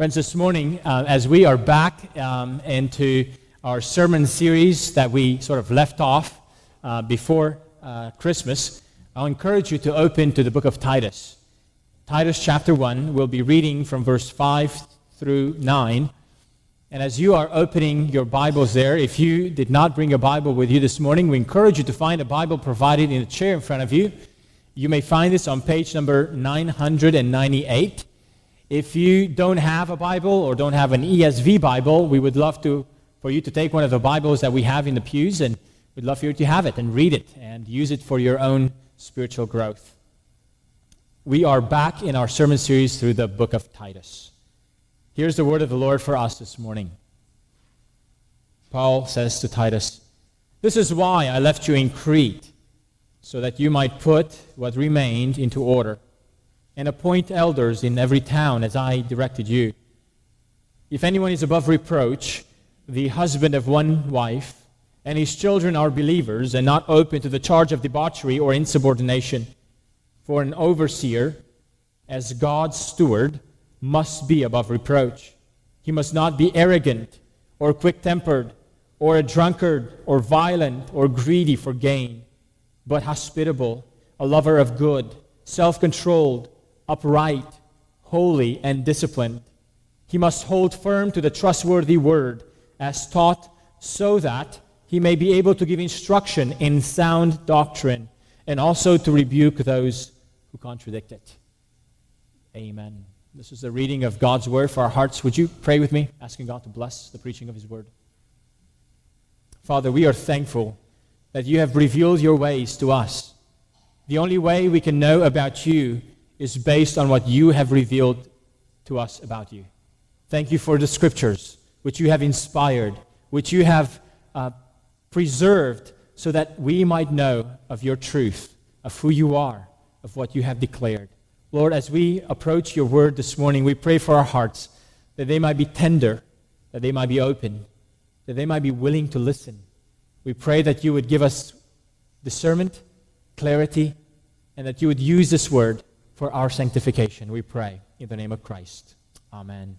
Friends, this morning, uh, as we are back um, into our sermon series that we sort of left off uh, before uh, Christmas, I'll encourage you to open to the book of Titus. Titus chapter 1, we'll be reading from verse 5 through 9. And as you are opening your Bibles there, if you did not bring a Bible with you this morning, we encourage you to find a Bible provided in a chair in front of you. You may find this on page number 998. If you don't have a Bible or don't have an ESV Bible, we would love to, for you to take one of the Bibles that we have in the pews, and we'd love for you to have it and read it and use it for your own spiritual growth. We are back in our sermon series through the book of Titus. Here's the word of the Lord for us this morning. Paul says to Titus, This is why I left you in Crete, so that you might put what remained into order and appoint elders in every town as I directed you. If anyone is above reproach, the husband of one wife, and his children are believers and not open to the charge of debauchery or insubordination, for an overseer, as God's steward, must be above reproach. He must not be arrogant or quick tempered or a drunkard or violent or greedy for gain, but hospitable, a lover of good, self controlled upright, holy, and disciplined. He must hold firm to the trustworthy word as taught, so that he may be able to give instruction in sound doctrine and also to rebuke those who contradict it. Amen. This is the reading of God's word for our hearts. Would you pray with me, asking God to bless the preaching of his word? Father, we are thankful that you have revealed your ways to us. The only way we can know about you is based on what you have revealed to us about you. Thank you for the scriptures, which you have inspired, which you have uh, preserved, so that we might know of your truth, of who you are, of what you have declared. Lord, as we approach your word this morning, we pray for our hearts that they might be tender, that they might be open, that they might be willing to listen. We pray that you would give us discernment, clarity, and that you would use this word for our sanctification. We pray in the name of Christ. Amen.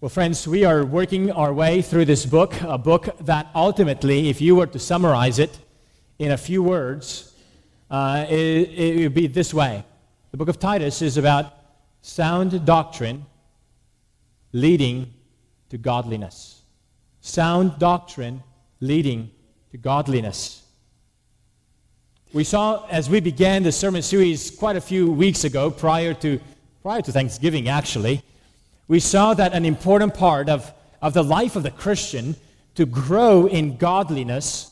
Well, friends, we are working our way through this book, a book that ultimately, if you were to summarize it in a few words, uh, it, it would be this way. The book of Titus is about sound doctrine leading to godliness. Sound doctrine leading to godliness. We saw as we began the sermon series quite a few weeks ago, prior to, prior to Thanksgiving actually, we saw that an important part of, of the life of the Christian to grow in godliness,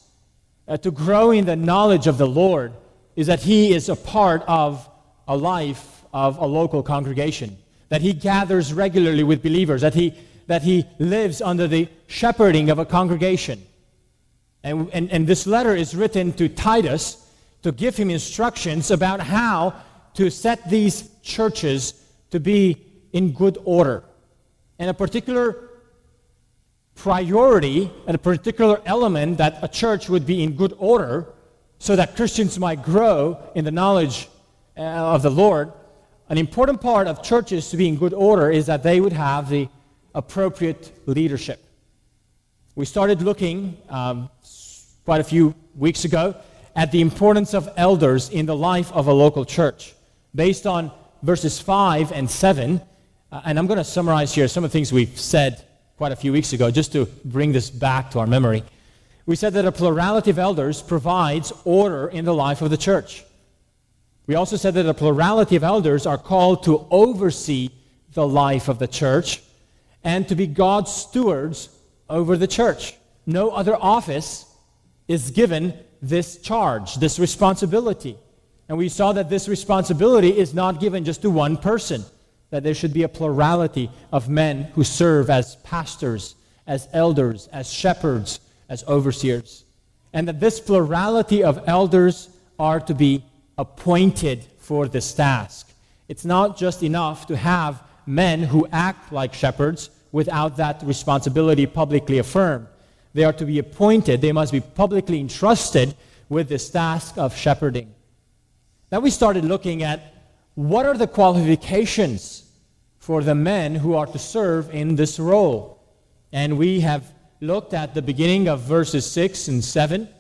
uh, to grow in the knowledge of the Lord, is that he is a part of a life of a local congregation, that he gathers regularly with believers, that he, that he lives under the shepherding of a congregation. And, and, and this letter is written to Titus to give him instructions about how to set these churches to be in good order. And a particular priority and a particular element that a church would be in good order so that Christians might grow in the knowledge uh, of the Lord. An important part of churches to be in good order is that they would have the appropriate leadership. We started looking um, quite a few weeks ago at the importance of elders in the life of a local church based on verses 5 and 7. Uh, and I'm going to summarize here some of the things we've said quite a few weeks ago just to bring this back to our memory. We said that a plurality of elders provides order in the life of the church. We also said that a plurality of elders are called to oversee the life of the church and to be God's stewards over the church. No other office is given this charge, this responsibility. And we saw that this responsibility is not given just to one person, that there should be a plurality of men who serve as pastors, as elders, as shepherds, as overseers. And that this plurality of elders are to be appointed for this task. It's not just enough to have men who act like shepherds without that responsibility publicly affirmed. They are to be appointed, they must be publicly entrusted with this task of shepherding. Then we started looking at what are the qualifications for the men who are to serve in this role? And we have looked at the beginning of verses 6 and 7.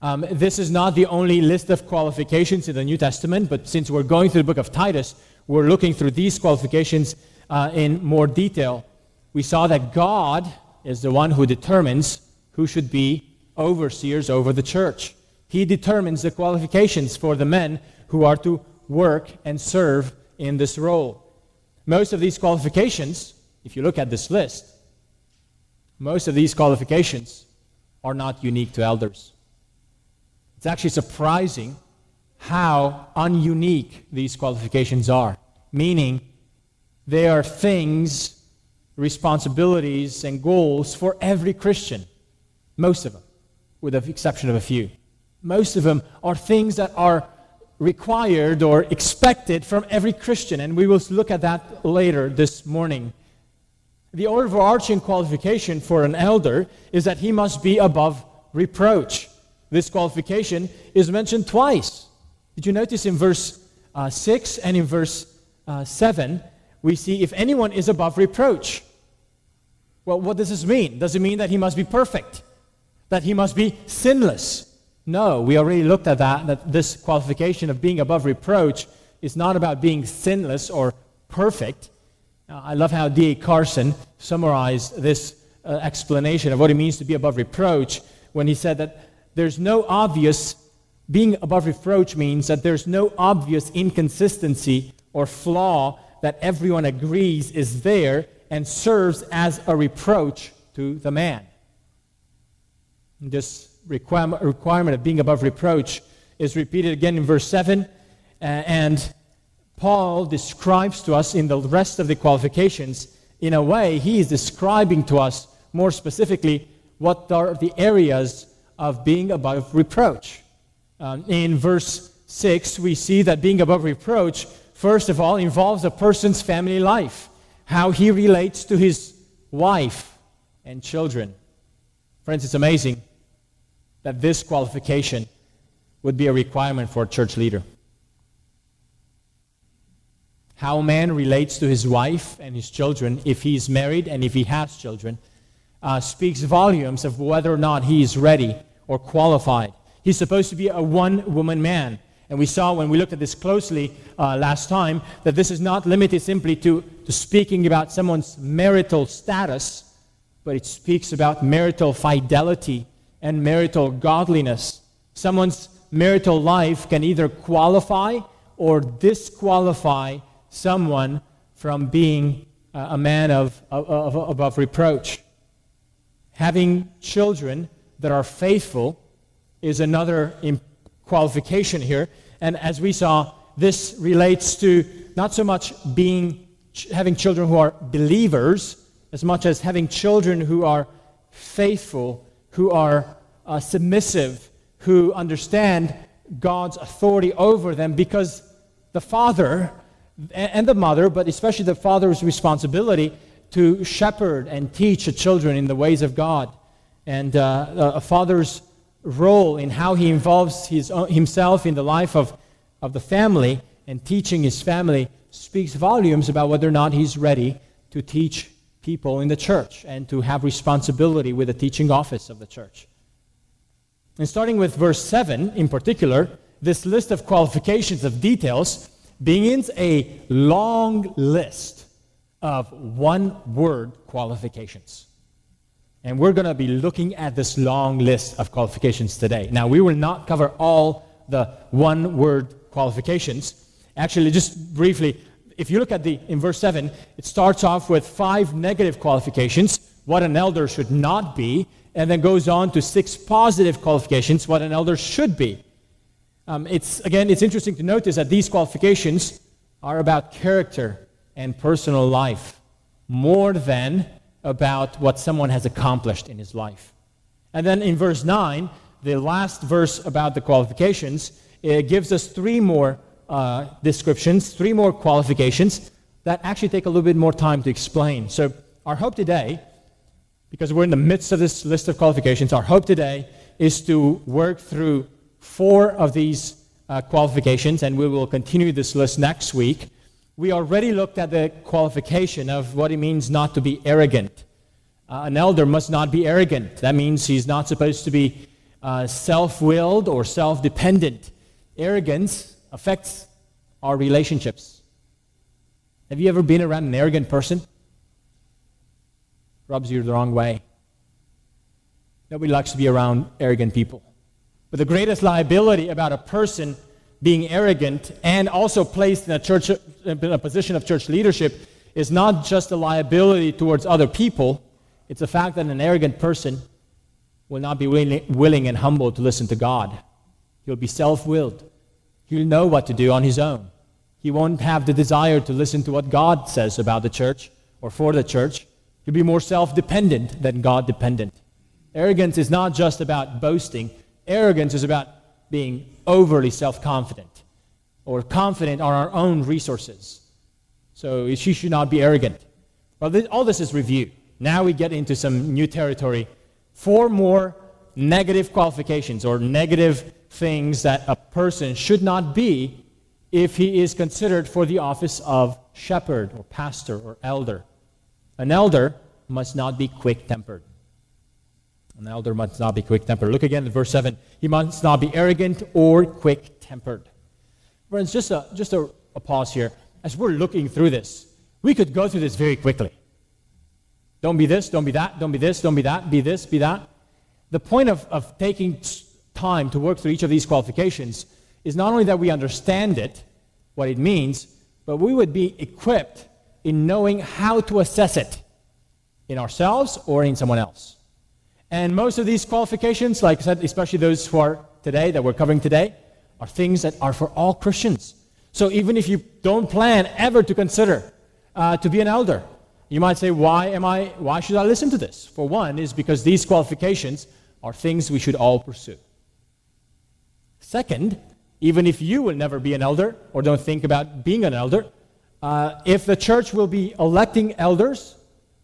Um, this is not the only list of qualifications in the New Testament, but since we're going through the book of Titus, we're looking through these qualifications uh, in more detail. We saw that God is the one who determines who should be overseers over the church. He determines the qualifications for the men who are to work and serve in this role. Most of these qualifications, if you look at this list, most of these qualifications are not unique to elders. It's actually surprising how ununique these qualifications are, meaning they are things, responsibilities, and goals for every Christian. Most of them, with the exception of a few. Most of them are things that are required or expected from every Christian, and we will look at that later this morning. The overarching qualification for an elder is that he must be above reproach. This qualification is mentioned twice. Did you notice in verse uh, 6 and in verse uh, 7, we see if anyone is above reproach. Well, what does this mean? Does it mean that he must be perfect? That he must be sinless? No, we already looked at that, that this qualification of being above reproach is not about being sinless or perfect. I love how D.A. Carson summarized this uh, explanation of what it means to be above reproach when he said that there's no obvious, being above reproach means that there's no obvious inconsistency or flaw that everyone agrees is there and serves as a reproach to the man. This requirement of being above reproach is repeated again in verse 7. and Paul describes to us in the rest of the qualifications, in a way, he is describing to us more specifically what are the areas of being above reproach. Um, in verse 6, we see that being above reproach, first of all, involves a person's family life, how he relates to his wife and children. Friends, it's amazing that this qualification would be a requirement for a church leader. How a man relates to his wife and his children, if he is married and if he has children, uh, speaks volumes of whether or not he is ready or qualified. He's supposed to be a one woman man. And we saw when we looked at this closely uh, last time that this is not limited simply to, to speaking about someone's marital status, but it speaks about marital fidelity and marital godliness. Someone's marital life can either qualify or disqualify someone from being uh, a man of, of, above reproach. Having children that are faithful is another qualification here. And as we saw, this relates to not so much being having children who are believers as much as having children who are faithful who are uh, submissive, who understand God's authority over them because the father and the mother, but especially the father's responsibility to shepherd and teach the children in the ways of God. And uh, a father's role in how he involves his himself in the life of, of the family and teaching his family speaks volumes about whether or not he's ready to teach people in the church and to have responsibility with the teaching office of the church. And starting with verse 7 in particular, this list of qualifications of details begins a long list of one word qualifications. And we're going to be looking at this long list of qualifications today. Now, we will not cover all the one word qualifications. Actually, just briefly, if you look at the in verse 7, it starts off with five negative qualifications, what an elder should not be, and then goes on to six positive qualifications, what an elder should be. Um, it's again, it's interesting to notice that these qualifications are about character and personal life more than about what someone has accomplished in his life. And then in verse 9, the last verse about the qualifications, it gives us three more uh, descriptions, three more qualifications that actually take a little bit more time to explain. So, our hope today, because we're in the midst of this list of qualifications, our hope today is to work through four of these uh, qualifications, and we will continue this list next week. We already looked at the qualification of what it means not to be arrogant. Uh, an elder must not be arrogant. That means he's not supposed to be uh, self willed or self dependent. Arrogance affects our relationships. Have you ever been around an arrogant person? Rubs you the wrong way. Nobody likes to be around arrogant people. But the greatest liability about a person being arrogant and also placed in a church in a position of church leadership is not just a liability towards other people, it's the fact that an arrogant person will not be willing, and humble to listen to God. He'll be self willed. He'll know what to do on his own. He won't have the desire to listen to what God says about the church or for the church. He'll be more self dependent than God dependent. Arrogance is not just about boasting, arrogance is about being overly self confident or confident on our own resources. So she should not be arrogant. Well, all this is review. Now we get into some new territory. Four more negative qualifications or negative things that a person should not be if he is considered for the office of shepherd or pastor or elder. An elder must not be quick tempered. An elder must not be quick tempered. Look again at verse 7. He must not be arrogant or quick tempered. Friends, just, a, just a, a pause here. As we're looking through this, we could go through this very quickly. Don't be this, don't be that, don't be this, don't be that, be this, be that. The point of, of taking time to work through each of these qualifications is not only that we understand it, what it means, but we would be equipped in knowing how to assess it in ourselves or in someone else. And most of these qualifications, like I said, especially those who are today, that we're covering today, are things that are for all Christians. So even if you don't plan ever to consider uh, to be an elder, you might say, why am I, why should I listen to this? For one, is because these qualifications are things we should all pursue. Second, even if you will never be an elder or don't think about being an elder, uh, if the church will be electing elders,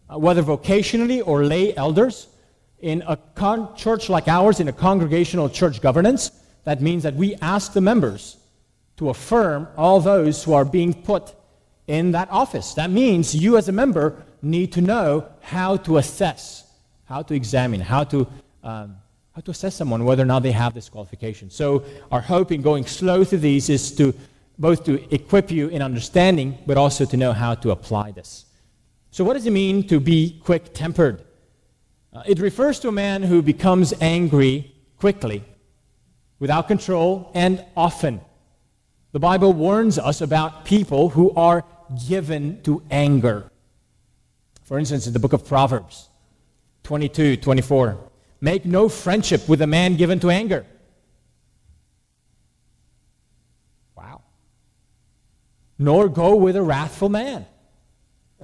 uh, whether vocationally or lay elders, in a con- church like ours, in a congregational church governance, that means that we ask the members to affirm all those who are being put in that office. That means you, as a member, need to know how to assess, how to examine, how to um, how to assess someone whether or not they have this qualification. So our hope in going slow through these is to both to equip you in understanding, but also to know how to apply this. So what does it mean to be quick-tempered? Uh, it refers to a man who becomes angry quickly, without control, and often. The Bible warns us about people who are given to anger. For instance, in the book of Proverbs 22, 24. Make no friendship with a man given to anger. Wow. Nor go with a wrathful man.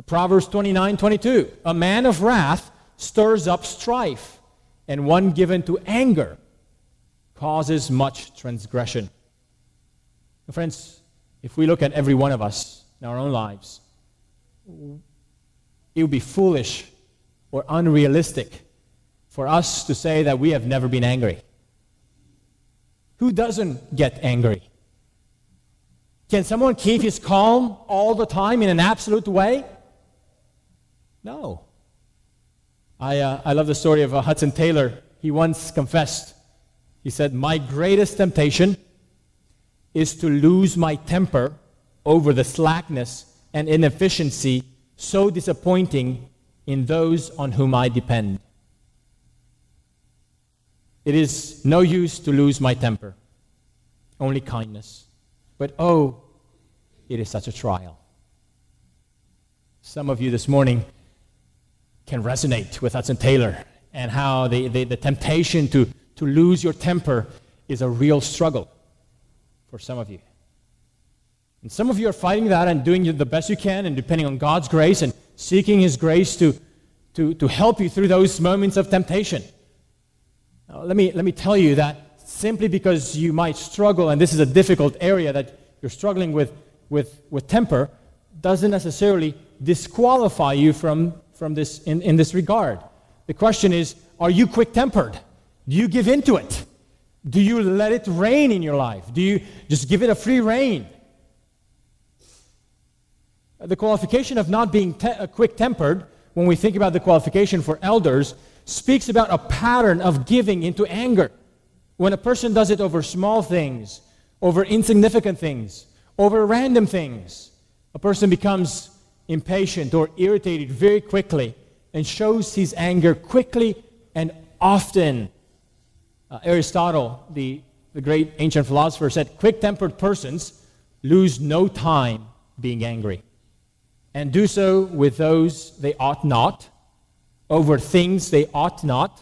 Proverbs 29 22. A man of wrath stirs up strife, and one given to anger causes much transgression. Friends, if we look at every one of us in our own lives, it would be foolish or unrealistic for us to say that we have never been angry. Who doesn't get angry? Can someone keep his calm all the time in an absolute way? No. I, uh, I love the story of uh, Hudson Taylor. He once confessed. He said, My greatest temptation is to lose my temper over the slackness and inefficiency so disappointing in those on whom I depend. It is no use to lose my temper, only kindness. But oh, it is such a trial. Some of you this morning can resonate with Hudson Taylor and how the, the, the temptation to, to lose your temper is a real struggle for some of you. And some of you are fighting that and doing the best you can and depending on God's grace and seeking His grace to, to, to help you through those moments of temptation. Now, let, me, let me tell you that simply because you might struggle, and this is a difficult area that you're struggling with, with, with temper, doesn't necessarily disqualify you from, from this in, in this regard. The question is are you quick tempered? Do you give into it? Do you let it reign in your life? Do you just give it a free reign? The qualification of not being te- uh, quick tempered, when we think about the qualification for elders, speaks about a pattern of giving into anger. When a person does it over small things, over insignificant things, over random things, a person becomes impatient or irritated very quickly and shows his anger quickly and often. Uh, Aristotle, the, the great ancient philosopher, said quick tempered persons lose no time being angry and do so with those they ought not, over things they ought not,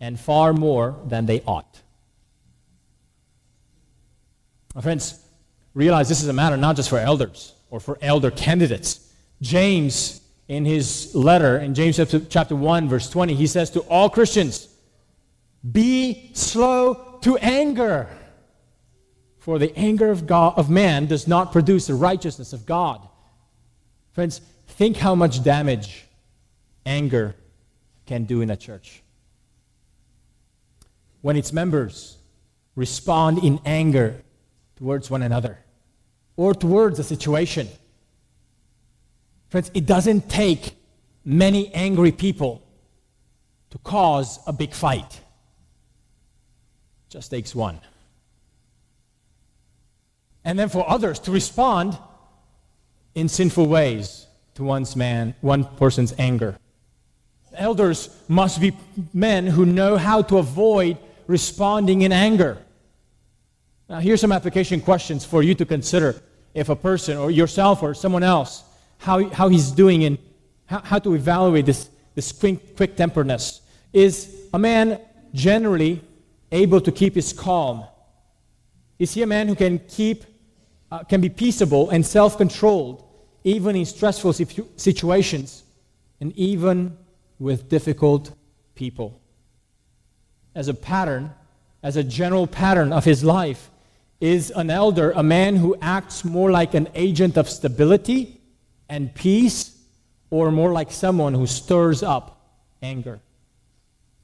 and far more than they ought. My friends, realize this is a matter not just for elders or for elder candidates. James, in his letter, in James chapter 1, verse 20, he says to all Christians, Be slow to anger. For the anger of, God, of man does not produce the righteousness of God. Friends, think how much damage anger can do in a church. When its members respond in anger towards one another or towards a situation. Friends, it doesn't take many angry people to cause a big fight. It just takes one. And then for others to respond in sinful ways to one's man, one person's anger. Elders must be men who know how to avoid responding in anger. Now, here's some application questions for you to consider if a person or yourself or someone else, how, how he's doing and how, how to evaluate this, this quick, quick temperedness. Is a man generally able to keep his calm? Is he a man who can keep, uh, can be peaceable and self controlled even in stressful situations and even with difficult people? As a pattern, as a general pattern of his life, is an elder a man who acts more like an agent of stability and peace or more like someone who stirs up anger?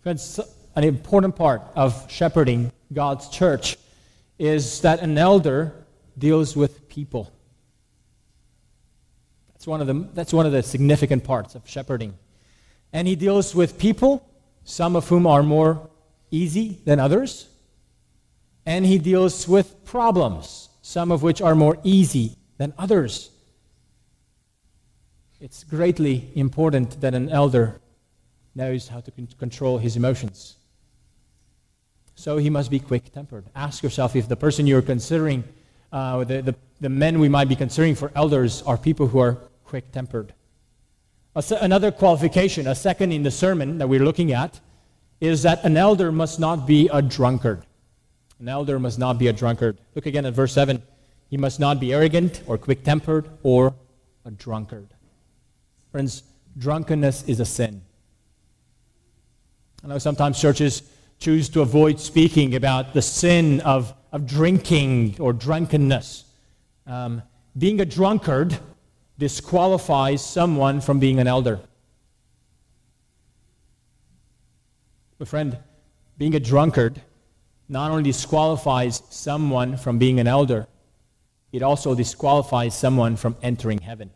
Friends, an important part of shepherding God's church is that an elder deals with people. That's one of the, that's one of the significant parts of shepherding. And he deals with people, some of whom are more easy than others, and he deals with problems, some of which are more easy than others. It's greatly important that an elder knows how to con- control his emotions. So he must be quick tempered. Ask yourself if the person you're considering, uh, the, the, the men we might be considering for elders, are people who are quick tempered. another qualification, a second in the sermon that we're looking at, is that an elder must not be a drunkard. An elder must not be a drunkard. Look again at verse 7. He must not be arrogant or quick tempered or a drunkard. Friends, drunkenness is a sin. I know sometimes churches choose to avoid speaking about the sin of, of drinking or drunkenness. Um, being a drunkard disqualifies someone from being an elder. But, friend, being a drunkard not only disqualifies someone from being an elder, it also disqualifies someone from entering heaven.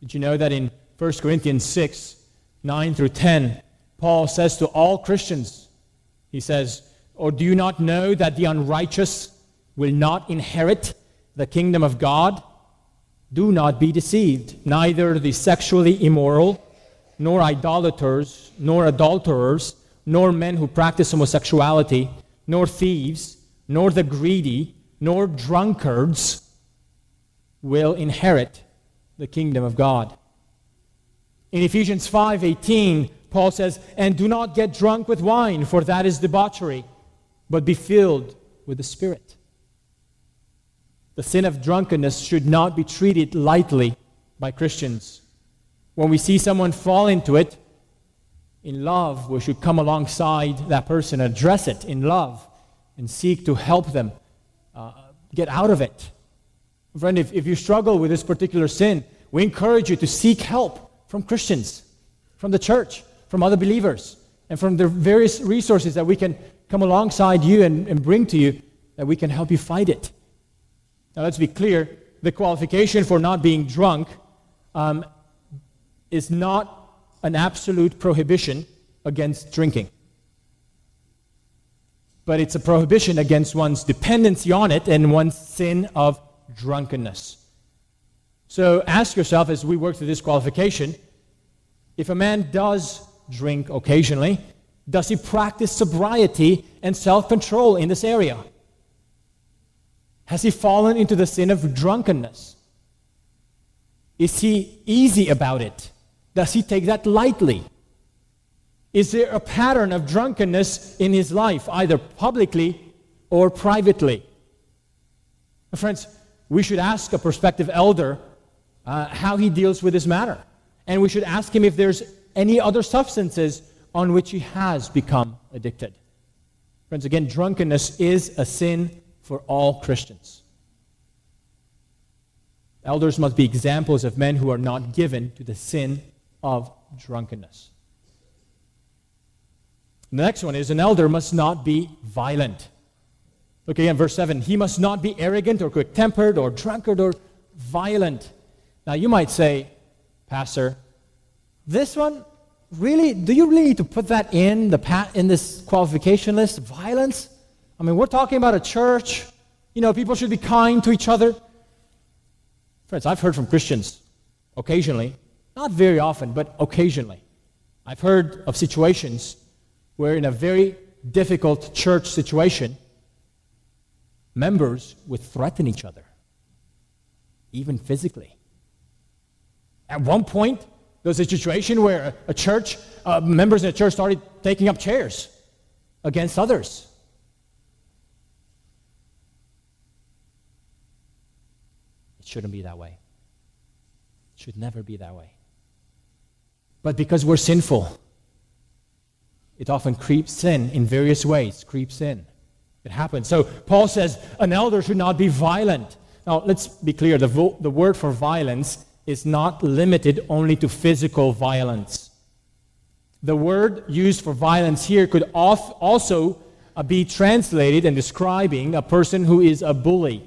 Did you know that in 1 Corinthians 6 9 through 10, Paul says to all Christians, he says, Or do you not know that the unrighteous will not inherit the kingdom of God? Do not be deceived. Neither the sexually immoral, nor idolaters, nor adulterers nor men who practice homosexuality, nor thieves, nor the greedy, nor drunkards will inherit the kingdom of God. In Ephesians 5:18, Paul says, "And do not get drunk with wine, for that is debauchery, but be filled with the Spirit." The sin of drunkenness should not be treated lightly by Christians. When we see someone fall into it, in love, we should come alongside that person, address it in love, and seek to help them uh, get out of it. Friend, if, if you struggle with this particular sin, we encourage you to seek help from Christians, from the church, from other believers. and from the various resources that we can come alongside you and, and bring to you, that we can help you fight it. Now, let's be clear the qualification for not being drunk um, is not an absolute prohibition against drinking. But it's a prohibition against one's dependency on it and one's sin of drunkenness. So ask yourself as we work through this qualification if a man does drink occasionally, does he practice sobriety and self control in this area? Has he fallen into the sin of drunkenness? Is he easy about it? Does he take that lightly? Is there a pattern of drunkenness in his life, either publicly or privately? Friends, we should ask a prospective elder uh, how he deals with this matter. And we should ask him if there's any other substances on which he has become addicted. Friends, again, drunkenness is a sin for all Christians. Elders must be examples of men who are not given to the sin of drunkenness. The next one is an elder must not be violent. Look again, verse 7. He must not be arrogant or quick tempered or drunkard or violent. Now, you might say, Pastor, this one, really, do you really need to put that in, the in this qualification list? Violence? I mean, we're talking about a church. You know, people should be kind to each other. Friends, I've heard from Christians occasionally, not very often, but occasionally. I've heard of situations where, in a very difficult church situation, members would threaten each other, even physically. At one point, there was a situation where a church, uh, members in a church started taking up chairs against others. It shouldn't be that way. It should never be that way. But because we're sinful, it often creeps in in various ways, creeps in. It happens. So Paul says an elder should not be violent. Now, let's be clear the, vo- the word for violence is not limited only to physical violence. The word used for violence here could also uh, be translated and describing a person who is a bully.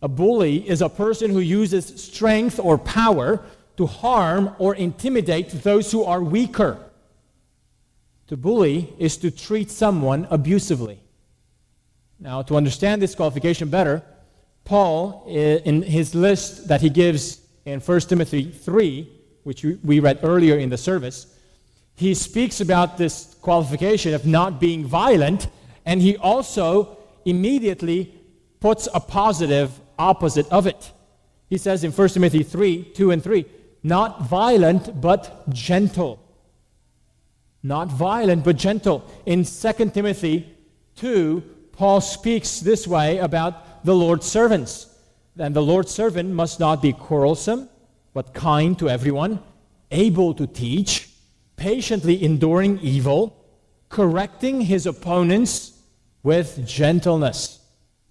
A bully is a person who uses strength or power to harm or intimidate those who are weaker. To bully is to treat someone abusively. Now, to understand this qualification better, Paul, eh, in his list that he gives in 1 Timothy 3, which we read earlier in the service, he speaks about this qualification of not being violent, and he also immediately puts a positive opposite of it. He says in 1 Timothy 3 2 and 3, not violent, but gentle not violent but gentle. In 2 Timothy 2, Paul speaks this way about the Lord's servants. And the Lord's servant must not be quarrelsome, but kind to everyone, able to teach, patiently enduring evil, correcting his opponents with gentleness.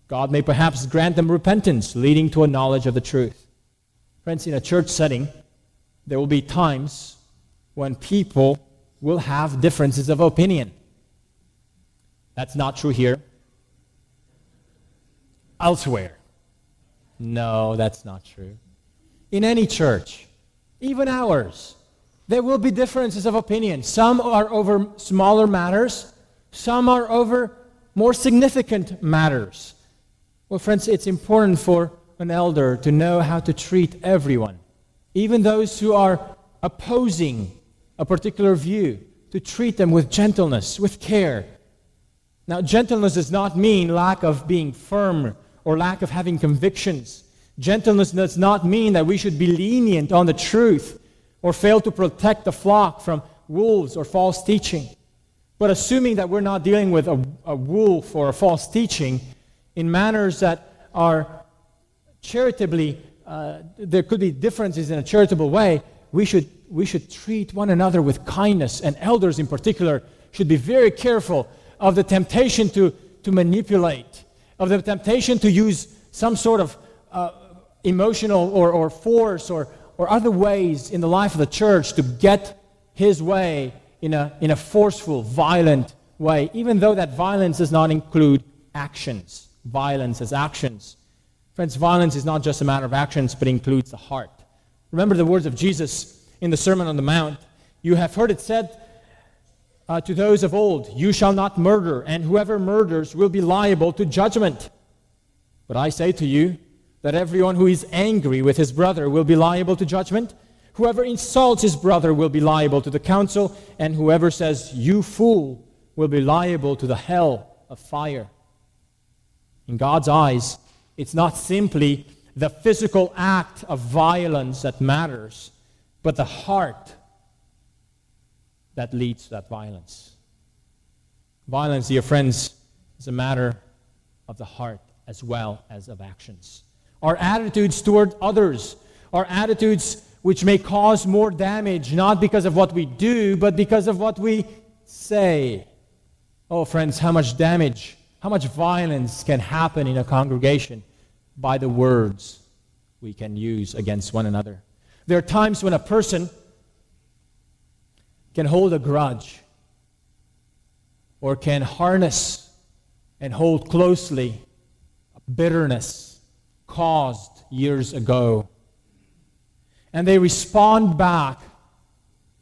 God may perhaps grant them repentance, leading to a knowledge of the truth. Friends, in a church setting, there will be times when people will have differences of opinion. That's not true here. Elsewhere. No, that's not true. In any church, even ours, there will be differences of opinion. Some are over smaller matters, some are over more significant matters. Well, friends, it's important for an elder to know how to treat everyone, even those who are opposing a particular view, to treat them with gentleness, with care. Now, gentleness does not mean lack of being firm or lack of having convictions. Gentleness does not mean that we should be lenient on the truth or fail to protect the flock from wolves or false teaching. But assuming that we're not dealing with a, a wolf or a false teaching in manners that are charitably, uh, there could be differences in a charitable way, we should we should treat one another with kindness, and elders in particular should be very careful of the temptation to, to manipulate, of the temptation to use some sort of uh, emotional or, or force or, or other ways in the life of the church to get his way in a, in a forceful, violent way, even though that violence does not include actions. Violence as actions. Friends, violence is not just a matter of actions, but includes the heart. Remember the words of Jesus in the Sermon on the Mount. You have heard it said uh, to those of old, You shall not murder, and whoever murders will be liable to judgment. But I say to you that everyone who is angry with his brother will be liable to judgment. Whoever insults his brother will be liable to the council, and whoever says, You fool, will be liable to the hell of fire. In God's eyes, it's not simply the physical act of violence that matters, but the heart that leads to that violence. Violence, dear friends, is a matter of the heart as well as of actions. Our attitudes toward others, our attitudes which may cause more damage, not because of what we do, but because of what we say. Oh, friends, how much damage, how much violence can happen in a congregation by the words we can use against one another. There are times when a person can hold a grudge or can harness and hold closely bitterness caused years ago. And they respond back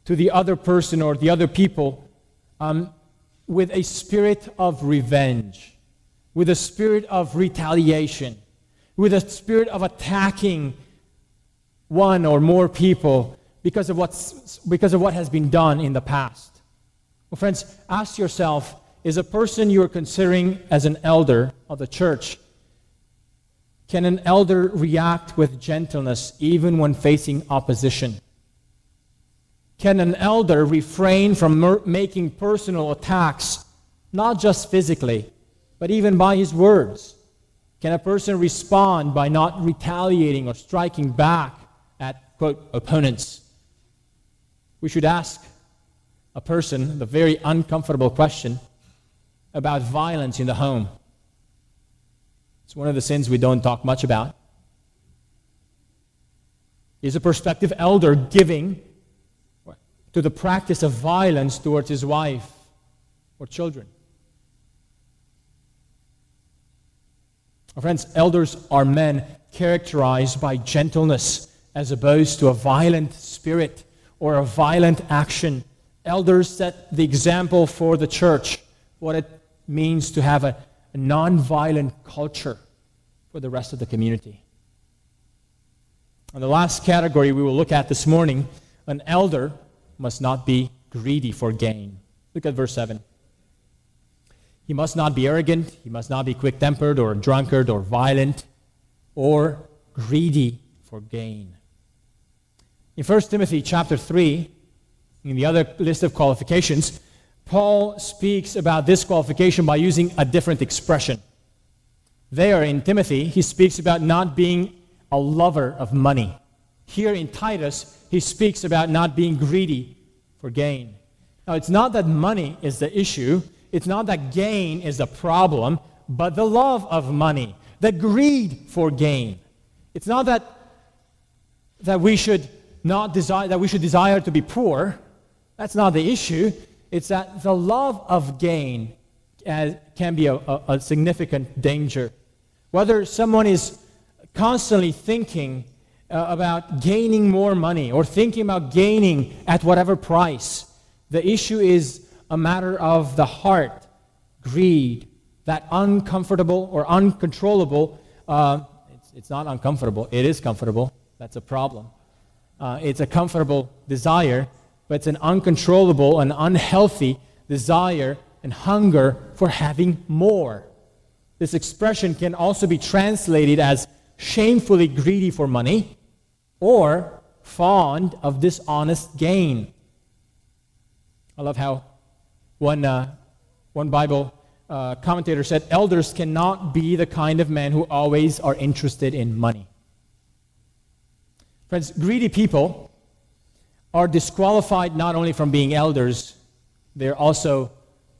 to the other person or the other people um, with a spirit of revenge, with a spirit of retaliation, with a spirit of attacking one or more people because of, what's, because of what has been done in the past. Well, friends, ask yourself is a person you are considering as an elder of the church, can an elder react with gentleness even when facing opposition? Can an elder refrain from mer- making personal attacks, not just physically, but even by his words? Can a person respond by not retaliating or striking back quote, opponents? we should ask a person the very uncomfortable question about violence in the home. It's one of the sins we don't talk much about. Is a prospective elder giving to the practice of violence towards his wife or children? Our friends, elders are men characterized by gentleness as opposed to a violent spirit or a violent action. Elders set the example for the church, what it means to have a, a non-violent culture for the rest of the community. And the last category we will look at this morning an elder must not be greedy for gain. Look at verse 7. He must not be arrogant, he must not be quick tempered or drunkard or violent or greedy for gain. In 1 Timothy chapter 3, in the other list of qualifications, Paul speaks about this qualification by using a different expression. There in Timothy, he speaks about not being a lover of money. Here in Titus, he speaks about not being greedy for gain. Now, it's not that money is the issue, it's not that gain is the problem, but the love of money, the greed for gain. It's not that, that we should not desire that we should desire to be poor. That's not the issue. It's that the love of gain uh, can be a, a, a significant danger. Whether someone is constantly thinking uh, about gaining more money or thinking about gaining at whatever price, the issue is a matter of the heart, greed, that uncomfortable or uncontrollable. Uh, it's, it's not uncomfortable, it is comfortable. That's a problem. Uh, it's a comfortable desire, but it's an uncontrollable and unhealthy desire and hunger for having more. This expression can also be translated as shamefully greedy for money or fond of dishonest gain. I love how one, uh, one Bible uh, commentator said elders cannot be the kind of men who always are interested in money. Friends, greedy people are disqualified not only from being elders, they're also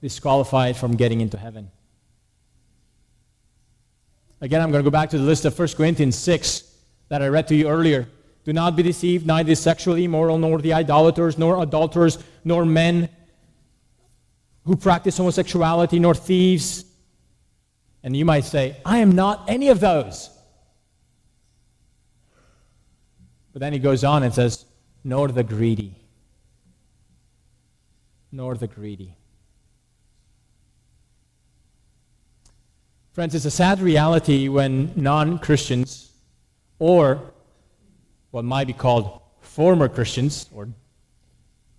disqualified from getting into heaven. Again, I'm going to go back to the list of 1 Corinthians 6 that I read to you earlier. Do not be deceived, neither the sexually immoral, nor the idolaters, nor adulterers, nor men who practice homosexuality, nor thieves. And you might say, I am not any of those. But then he goes on and says, nor the greedy. Nor the greedy. Friends, it's a sad reality when non Christians, or what might be called former Christians, or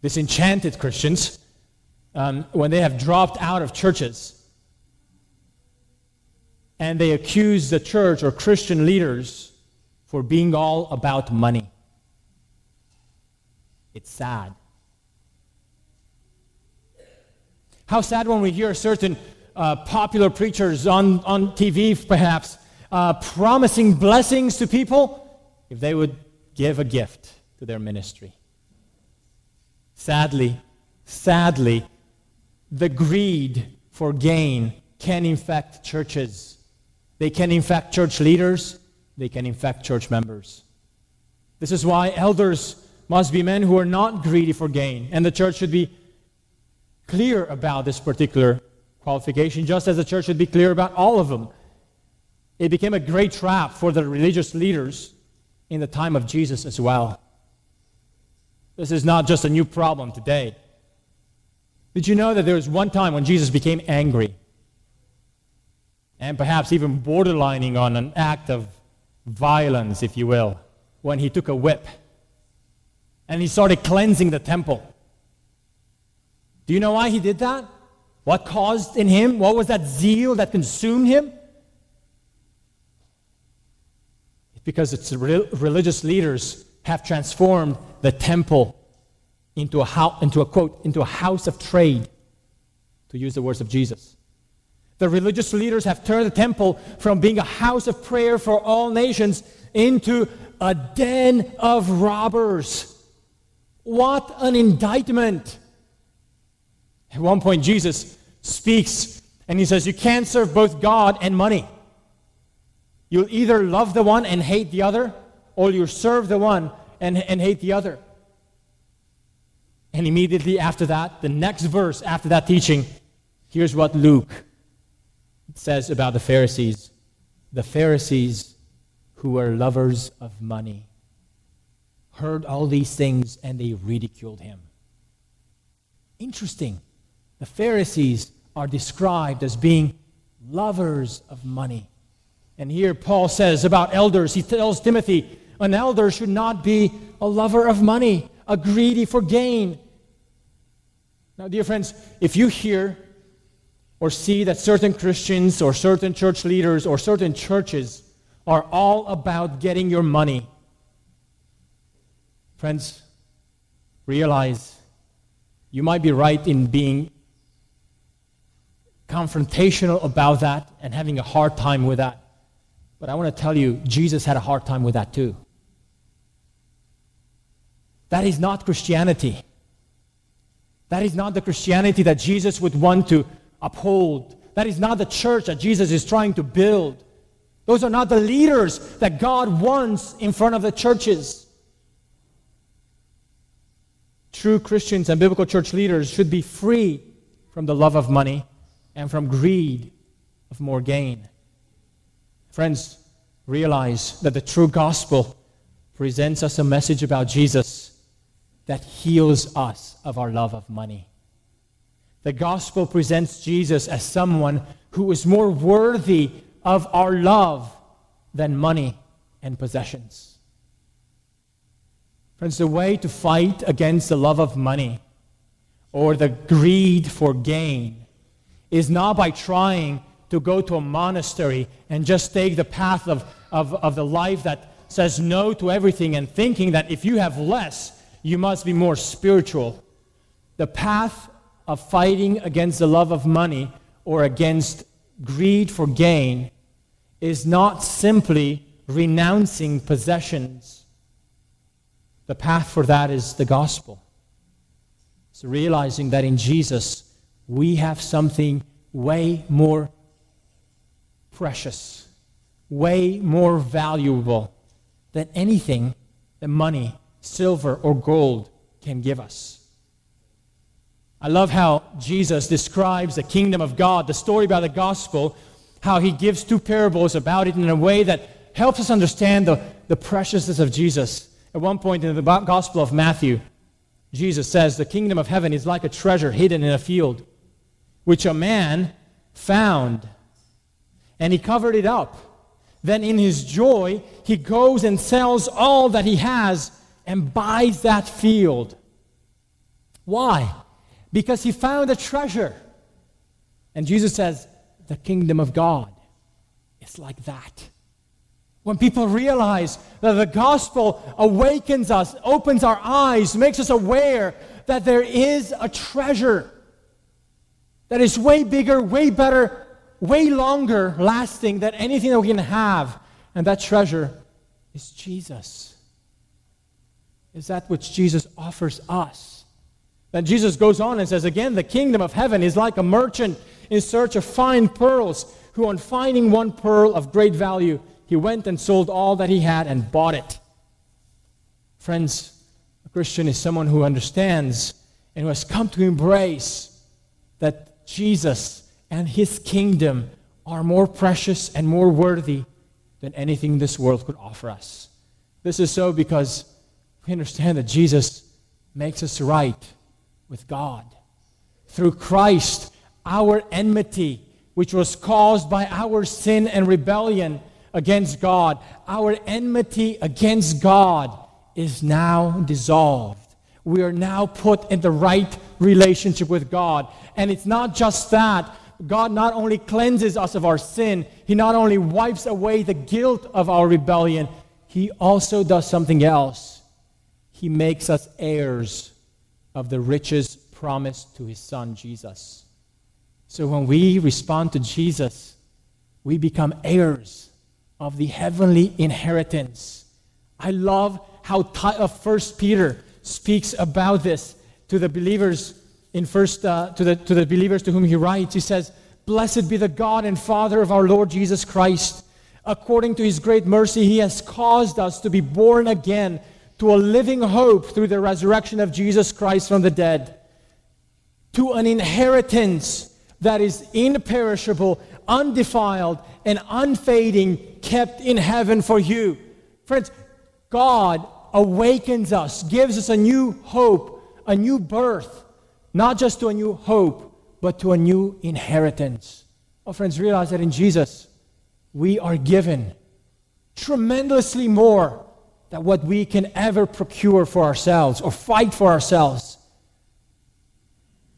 disenchanted Christians, um, when they have dropped out of churches and they accuse the church or Christian leaders for being all about money. It's sad. How sad when we hear certain uh, popular preachers on, on TV, perhaps, uh, promising blessings to people if they would give a gift to their ministry. Sadly, sadly, the greed for gain can infect churches. They can infect church leaders. They can infect church members. This is why elders must be men who are not greedy for gain, and the church should be clear about this particular qualification, just as the church should be clear about all of them. It became a great trap for the religious leaders in the time of Jesus as well. This is not just a new problem today. Did you know that there was one time when Jesus became angry and perhaps even borderlining on an act of violence, if you will, when he took a whip and he started cleansing the temple? Do you know why he did that? What caused in him? What was that zeal that consumed him? It's because its religious leaders have transformed the temple into a, into a quote, into a house of trade, to use the words of Jesus. The religious leaders have turned the temple from being a house of prayer for all nations into a den of robbers. What an indictment! At one point, Jesus speaks and he says, You can't serve both God and money. You'll either love the one and hate the other, or you serve the one and, and hate the other. And immediately after that, the next verse after that teaching, here's what Luke says about the Pharisees. The Pharisees who were lovers of money heard all these things and they ridiculed him. Interesting. The Pharisees are described as being lovers of money. And here Paul says about elders, he tells Timothy, an elder should not be a lover of money, a greedy for gain, now, dear friends, if you hear or see that certain Christians or certain church leaders or certain churches are all about getting your money, friends, realize you might be right in being confrontational about that and having a hard time with that. But I want to tell you, Jesus had a hard time with that too. That is not Christianity. That is not the Christianity that Jesus would want to uphold. That is not the church that Jesus is trying to build. Those are not the leaders that God wants in front of the churches. True Christians and biblical church leaders should be free from the love of money and from greed of more gain. Friends, realize that the true gospel presents us a message about Jesus that heals us of our love of money. The gospel presents Jesus as someone who is more worthy of our love than money and possessions. Friends, the way to fight against the love of money or the greed for gain is not by trying to go to a monastery and just take the path of, of, of the life that says no to everything and thinking that if you have less, you must be more spiritual. The path of fighting against the love of money or against greed for gain is not simply renouncing possessions. The path for that is the gospel. It's realizing that in Jesus we have something way more precious, way more valuable than anything that money silver, or gold can give us. I love how Jesus describes the kingdom of God, the story about the gospel, how he gives two parables about it in a way that helps us understand the, the preciousness of Jesus. At one point in the Gospel of Matthew, Jesus says, The kingdom of heaven is like a treasure hidden in a field, which a man found, and he covered it up. Then, in his joy, he goes and sells all that he has and buys that field. Why? Because he found a treasure. And Jesus says, The kingdom of God is like that. When people realize that the gospel awakens us, opens our eyes, makes us aware that there is a treasure that is way bigger, way better, way longer lasting than anything that we can have. And that treasure is Jesus. Is that which Jesus offers us? Then Jesus goes on and says, Again, the kingdom of heaven is like a merchant in search of fine pearls, who, on finding one pearl of great value, he went and sold all that he had and bought it. Friends, a Christian is someone who understands and who has come to embrace that Jesus and his kingdom are more precious and more worthy than anything this world could offer us. This is so because we understand that Jesus makes us right with God. Through Christ, our enmity, which was caused by our sin and rebellion, against God, our enmity against God is now dissolved. We are now put in the right relationship with God. And it's not just that. God not only cleanses us of our sin, He not only wipes away the guilt of our rebellion, He also does something else. He makes us heirs of the riches promised to His Son, Jesus. So when we respond to Jesus, we become heirs of the heavenly inheritance. I love how uh, First Peter speaks about this to the believers in first uh, to the to the believers to whom he writes. He says, "Blessed be the God and Father of our Lord Jesus Christ. According to His great mercy, He has caused us to be born again to a living hope through the resurrection of Jesus Christ from the dead, to an inheritance." That is imperishable, undefiled, and unfading, kept in heaven for you. Friends, God awakens us, gives us a new hope, a new birth, not just to a new hope, but to a new inheritance. Oh, friends, realize that in Jesus, we are given tremendously more than what we can ever procure for ourselves or fight for ourselves.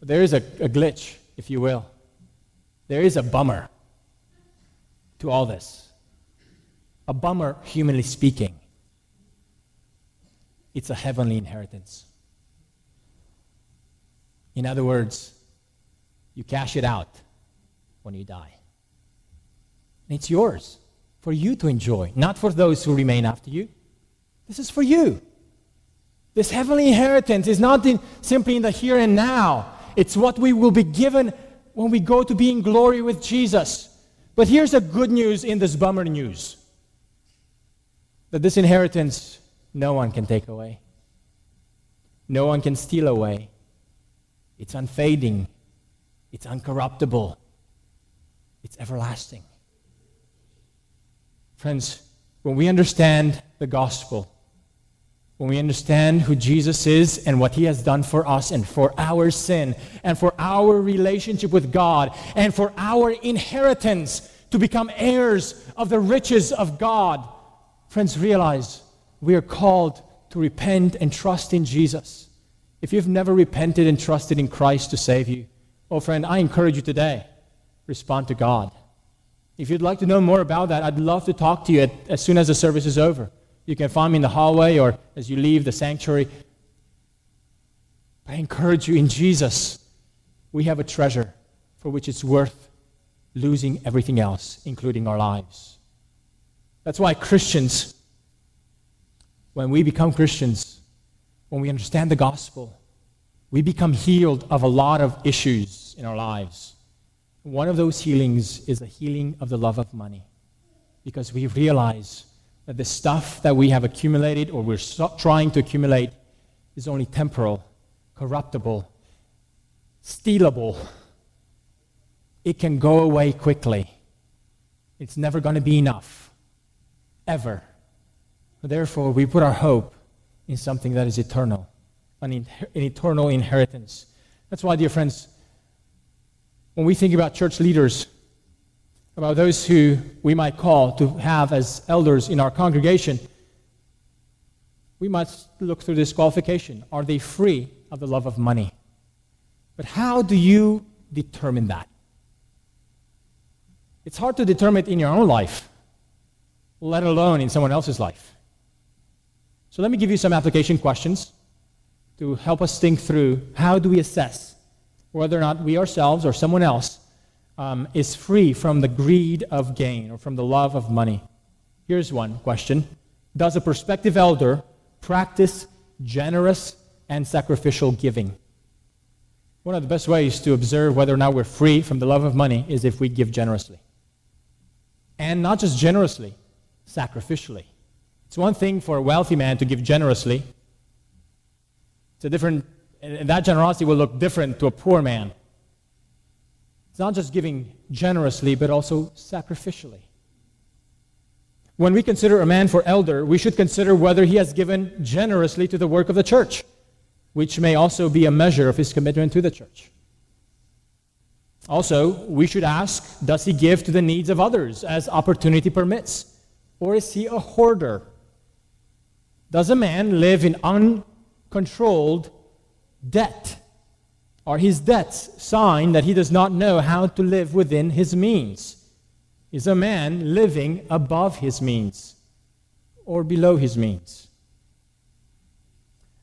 There is a, a glitch, if you will. There is a bummer to all this. A bummer, humanly speaking. It's a heavenly inheritance. In other words, you cash it out when you die. And it's yours for you to enjoy, not for those who remain after you. This is for you. This heavenly inheritance is not in, simply in the here and now, it's what we will be given when we go to be in glory with Jesus. But here's the good news in this bummer news that this inheritance no one can take away, no one can steal away. It's unfading, it's uncorruptible, it's everlasting. Friends, when we understand the gospel, when we understand who Jesus is and what he has done for us and for our sin and for our relationship with God and for our inheritance to become heirs of the riches of God, friends, realize we are called to repent and trust in Jesus. If you've never repented and trusted in Christ to save you, oh, friend, I encourage you today respond to God. If you'd like to know more about that, I'd love to talk to you at, as soon as the service is over. You can find me in the hallway or as you leave the sanctuary. I encourage you in Jesus, we have a treasure for which it's worth losing everything else, including our lives. That's why Christians, when we become Christians, when we understand the gospel, we become healed of a lot of issues in our lives. One of those healings is the healing of the love of money because we realize that the stuff that we have accumulated or we're trying to accumulate is only temporal, corruptible, stealable. It can go away quickly. It's never going to be enough, ever. Therefore, we put our hope in something that is eternal, an, in- an eternal inheritance. That's why, dear friends, when we think about church leaders, about those who we might call to have as elders in our congregation, we must look through this qualification. Are they free of the love of money? But how do you determine that? It's hard to determine it in your own life, let alone in someone else's life. So let me give you some application questions to help us think through how do we assess whether or not we ourselves or someone else um, is free from the greed of gain or from the love of money. Here's one question Does a prospective elder practice generous and sacrificial giving? One of the best ways to observe whether or not we're free from the love of money is if we give generously. And not just generously, sacrificially. It's one thing for a wealthy man to give generously. It's a different, and that generosity will look different to a poor man. It's not just giving generously, but also sacrificially. When we consider a man for elder, we should consider whether he has given generously to the work of the church, which may also be a measure of his commitment to the church. Also, we should ask does he give to the needs of others as opportunity permits? Or is he a hoarder? Does a man live in uncontrolled debt? Are his debts sign that he does not know how to live within his means? Is a man living above his means or below his means?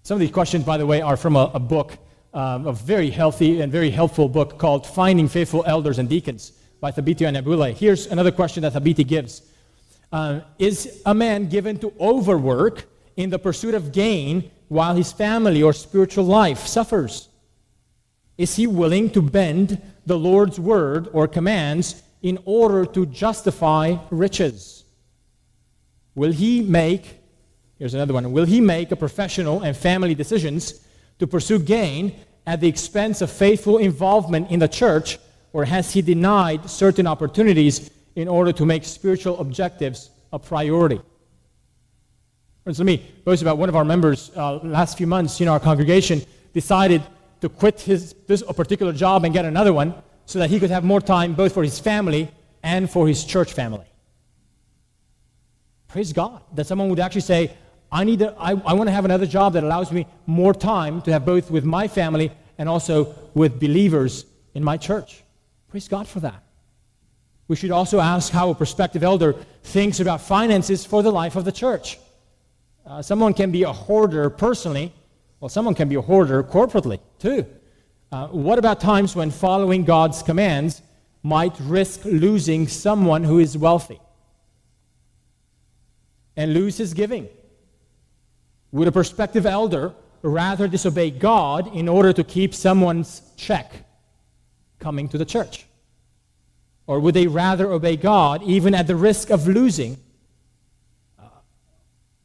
Some of these questions, by the way, are from a, a book, um, a very healthy and very helpful book called Finding Faithful Elders and Deacons by Thabiti Anyabwile. Here's another question that Thabiti gives uh, Is a man given to overwork in the pursuit of gain while his family or spiritual life suffers? Is he willing to bend the Lord's word or commands in order to justify riches? Will he make, here's another one, will he make a professional and family decisions to pursue gain at the expense of faithful involvement in the church, or has he denied certain opportunities in order to make spiritual objectives a priority? Friends, let me boast about one of our members uh, last few months, know, our congregation decided to quit his, this a particular job and get another one so that he could have more time both for his family and for his church family. Praise God that someone would actually say, I, need to, I, I want to have another job that allows me more time to have both with my family and also with believers in my church. Praise God for that. We should also ask how a prospective elder thinks about finances for the life of the church. Uh, someone can be a hoarder personally, well, someone can be a hoarder corporately too. Uh, what about times when following God's commands might risk losing someone who is wealthy and lose his giving? Would a prospective elder rather disobey God in order to keep someone's check coming to the church? Or would they rather obey God even at the risk of losing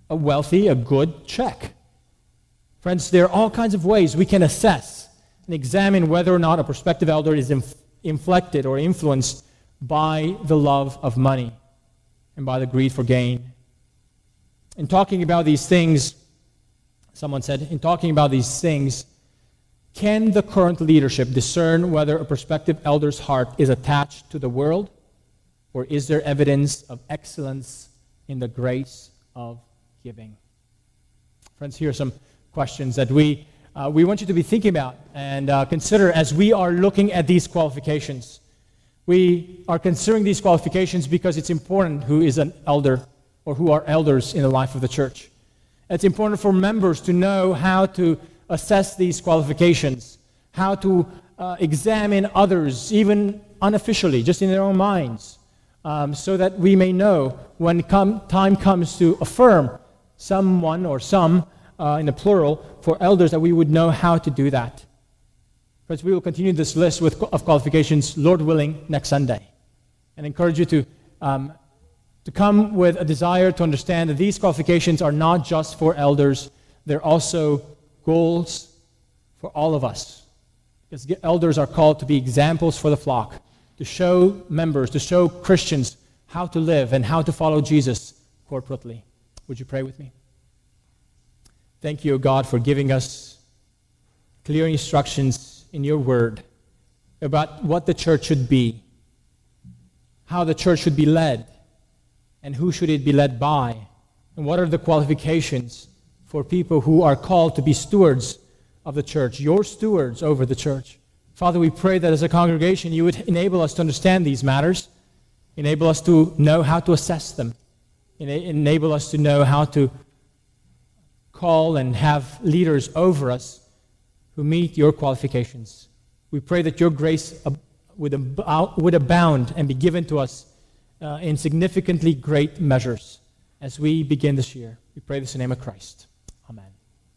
a wealthy, a good check? Friends, there are all kinds of ways we can assess and examine whether or not a prospective elder is inf- inflected or influenced by the love of money and by the greed for gain. In talking about these things, someone said, in talking about these things, can the current leadership discern whether a prospective elder's heart is attached to the world or is there evidence of excellence in the grace of giving? Friends, here are some questions that we, uh, we want you to be thinking about and uh, consider as we are looking at these qualifications. We are considering these qualifications because it's important who is an elder or who are elders in the life of the church. It's important for members to know how to assess these qualifications, how to uh, examine others, even unofficially, just in their own minds, um, so that we may know when come, time comes to affirm someone or some uh, in the plural for elders that we would know how to do that. Friends, we will continue this list with, of qualifications, Lord willing, next Sunday. And encourage you to, um, to come with a desire to understand that these qualifications are not just for elders, they're also goals for all of us Because elders are called to be examples for the flock, to show members, to show Christians how to live and how to follow Jesus corporately. Would you pray with me? Thank you, God, for giving us clear instructions in your word about what the church should be, how the church should be led, and who should it be led by, and what are the qualifications for people who are called to be stewards of the church, your stewards over the church. Father, we pray that as a congregation you would enable us to understand these matters, enable us to know how to assess them, enable us to know how to call and have leaders over us who meet your qualifications. We pray that your grace would, abound and be given to us uh, in significantly great measures as we begin this year. We pray this in the name of Christ.